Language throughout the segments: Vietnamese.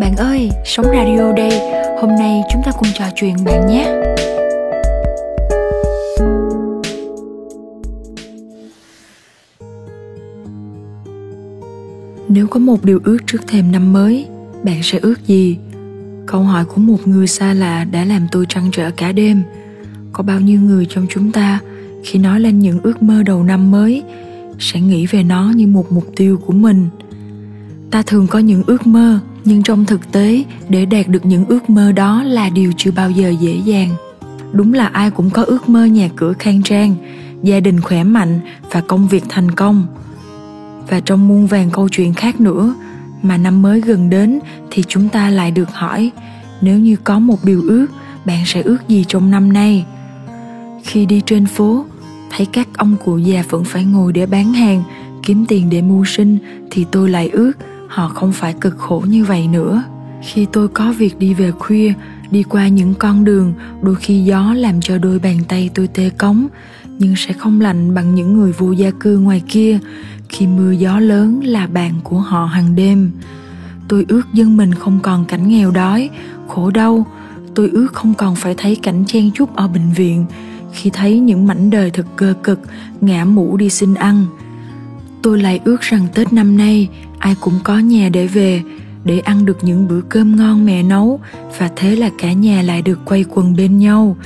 Bạn ơi, Sống Radio đây. Hôm nay chúng ta cùng trò chuyện bạn nhé. Nếu có một điều ước trước thềm năm mới, bạn sẽ ước gì? Câu hỏi của một người xa lạ đã làm tôi trăn trở cả đêm. Có bao nhiêu người trong chúng ta khi nói lên những ước mơ đầu năm mới sẽ nghĩ về nó như một mục tiêu của mình ta thường có những ước mơ, nhưng trong thực tế, để đạt được những ước mơ đó là điều chưa bao giờ dễ dàng. Đúng là ai cũng có ước mơ nhà cửa khang trang, gia đình khỏe mạnh và công việc thành công. Và trong muôn vàng câu chuyện khác nữa mà năm mới gần đến thì chúng ta lại được hỏi, nếu như có một điều ước, bạn sẽ ước gì trong năm nay? Khi đi trên phố, thấy các ông cụ già vẫn phải ngồi để bán hàng, kiếm tiền để mưu sinh thì tôi lại ước họ không phải cực khổ như vậy nữa. Khi tôi có việc đi về khuya, đi qua những con đường, đôi khi gió làm cho đôi bàn tay tôi tê cống, nhưng sẽ không lạnh bằng những người vô gia cư ngoài kia. Khi mưa gió lớn là bạn của họ hàng đêm. Tôi ước dân mình không còn cảnh nghèo đói, khổ đau. Tôi ước không còn phải thấy cảnh chen chúc ở bệnh viện. Khi thấy những mảnh đời thật cơ cực, ngã mũ đi xin ăn. Tôi lại ước rằng tết năm nay ai cũng có nhà để về, để ăn được những bữa cơm ngon mẹ nấu, và thế là cả nhà lại được quay quần bên nhau.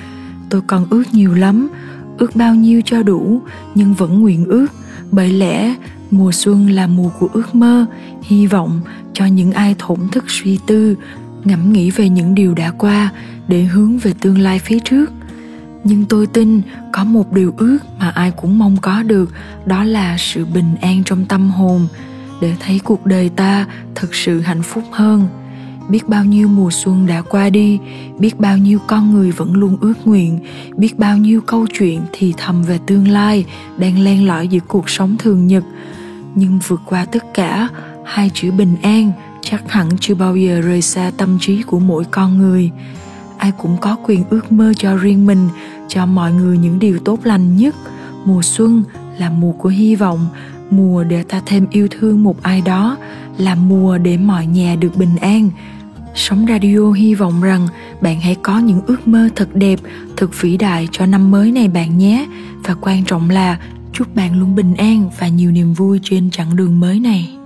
Tôi còn ước nhiều lắm, ước bao nhiêu cho đủ, nhưng vẫn nguyện ước. Bởi lẽ, mùa xuân là mùa của ước mơ, hy vọng cho những ai thổn thức suy tư, ngẫm nghĩ về những điều đã qua để hướng về tương lai phía trước. Nhưng tôi tin có một điều ước mà ai cũng mong có được, đó là sự bình an trong tâm hồn để thấy cuộc đời ta thực sự hạnh phúc hơn. Biết bao nhiêu mùa xuân đã qua đi, biết bao nhiêu con người vẫn luôn ước nguyện, biết bao nhiêu câu chuyện thì thầm về tương lai đang len lỏi giữa cuộc sống thường nhật. Nhưng vượt qua tất cả, hai chữ bình an chắc hẳn chưa bao giờ rời xa tâm trí của mỗi con người. Ai cũng có quyền ước mơ cho riêng mình, cho mọi người những điều tốt lành nhất. Mùa xuân là mùa của hy vọng mùa để ta thêm yêu thương một ai đó là mùa để mọi nhà được bình an. Sống radio hy vọng rằng bạn hãy có những ước mơ thật đẹp thật vĩ đại cho năm mới này bạn nhé. Và quan trọng là chúc bạn luôn bình an và nhiều niềm vui trên chặng đường mới này.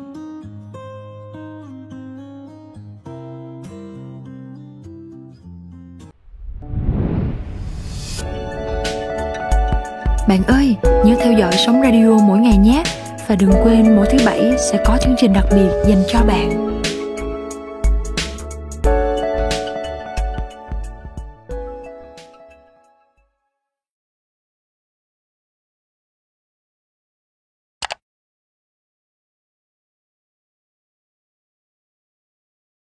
Bạn ơi, nhớ theo dõi Sống Radio mỗi ngày nhé. Và đừng quên mỗi thứ bảy sẽ có chương trình đặc biệt dành cho bạn.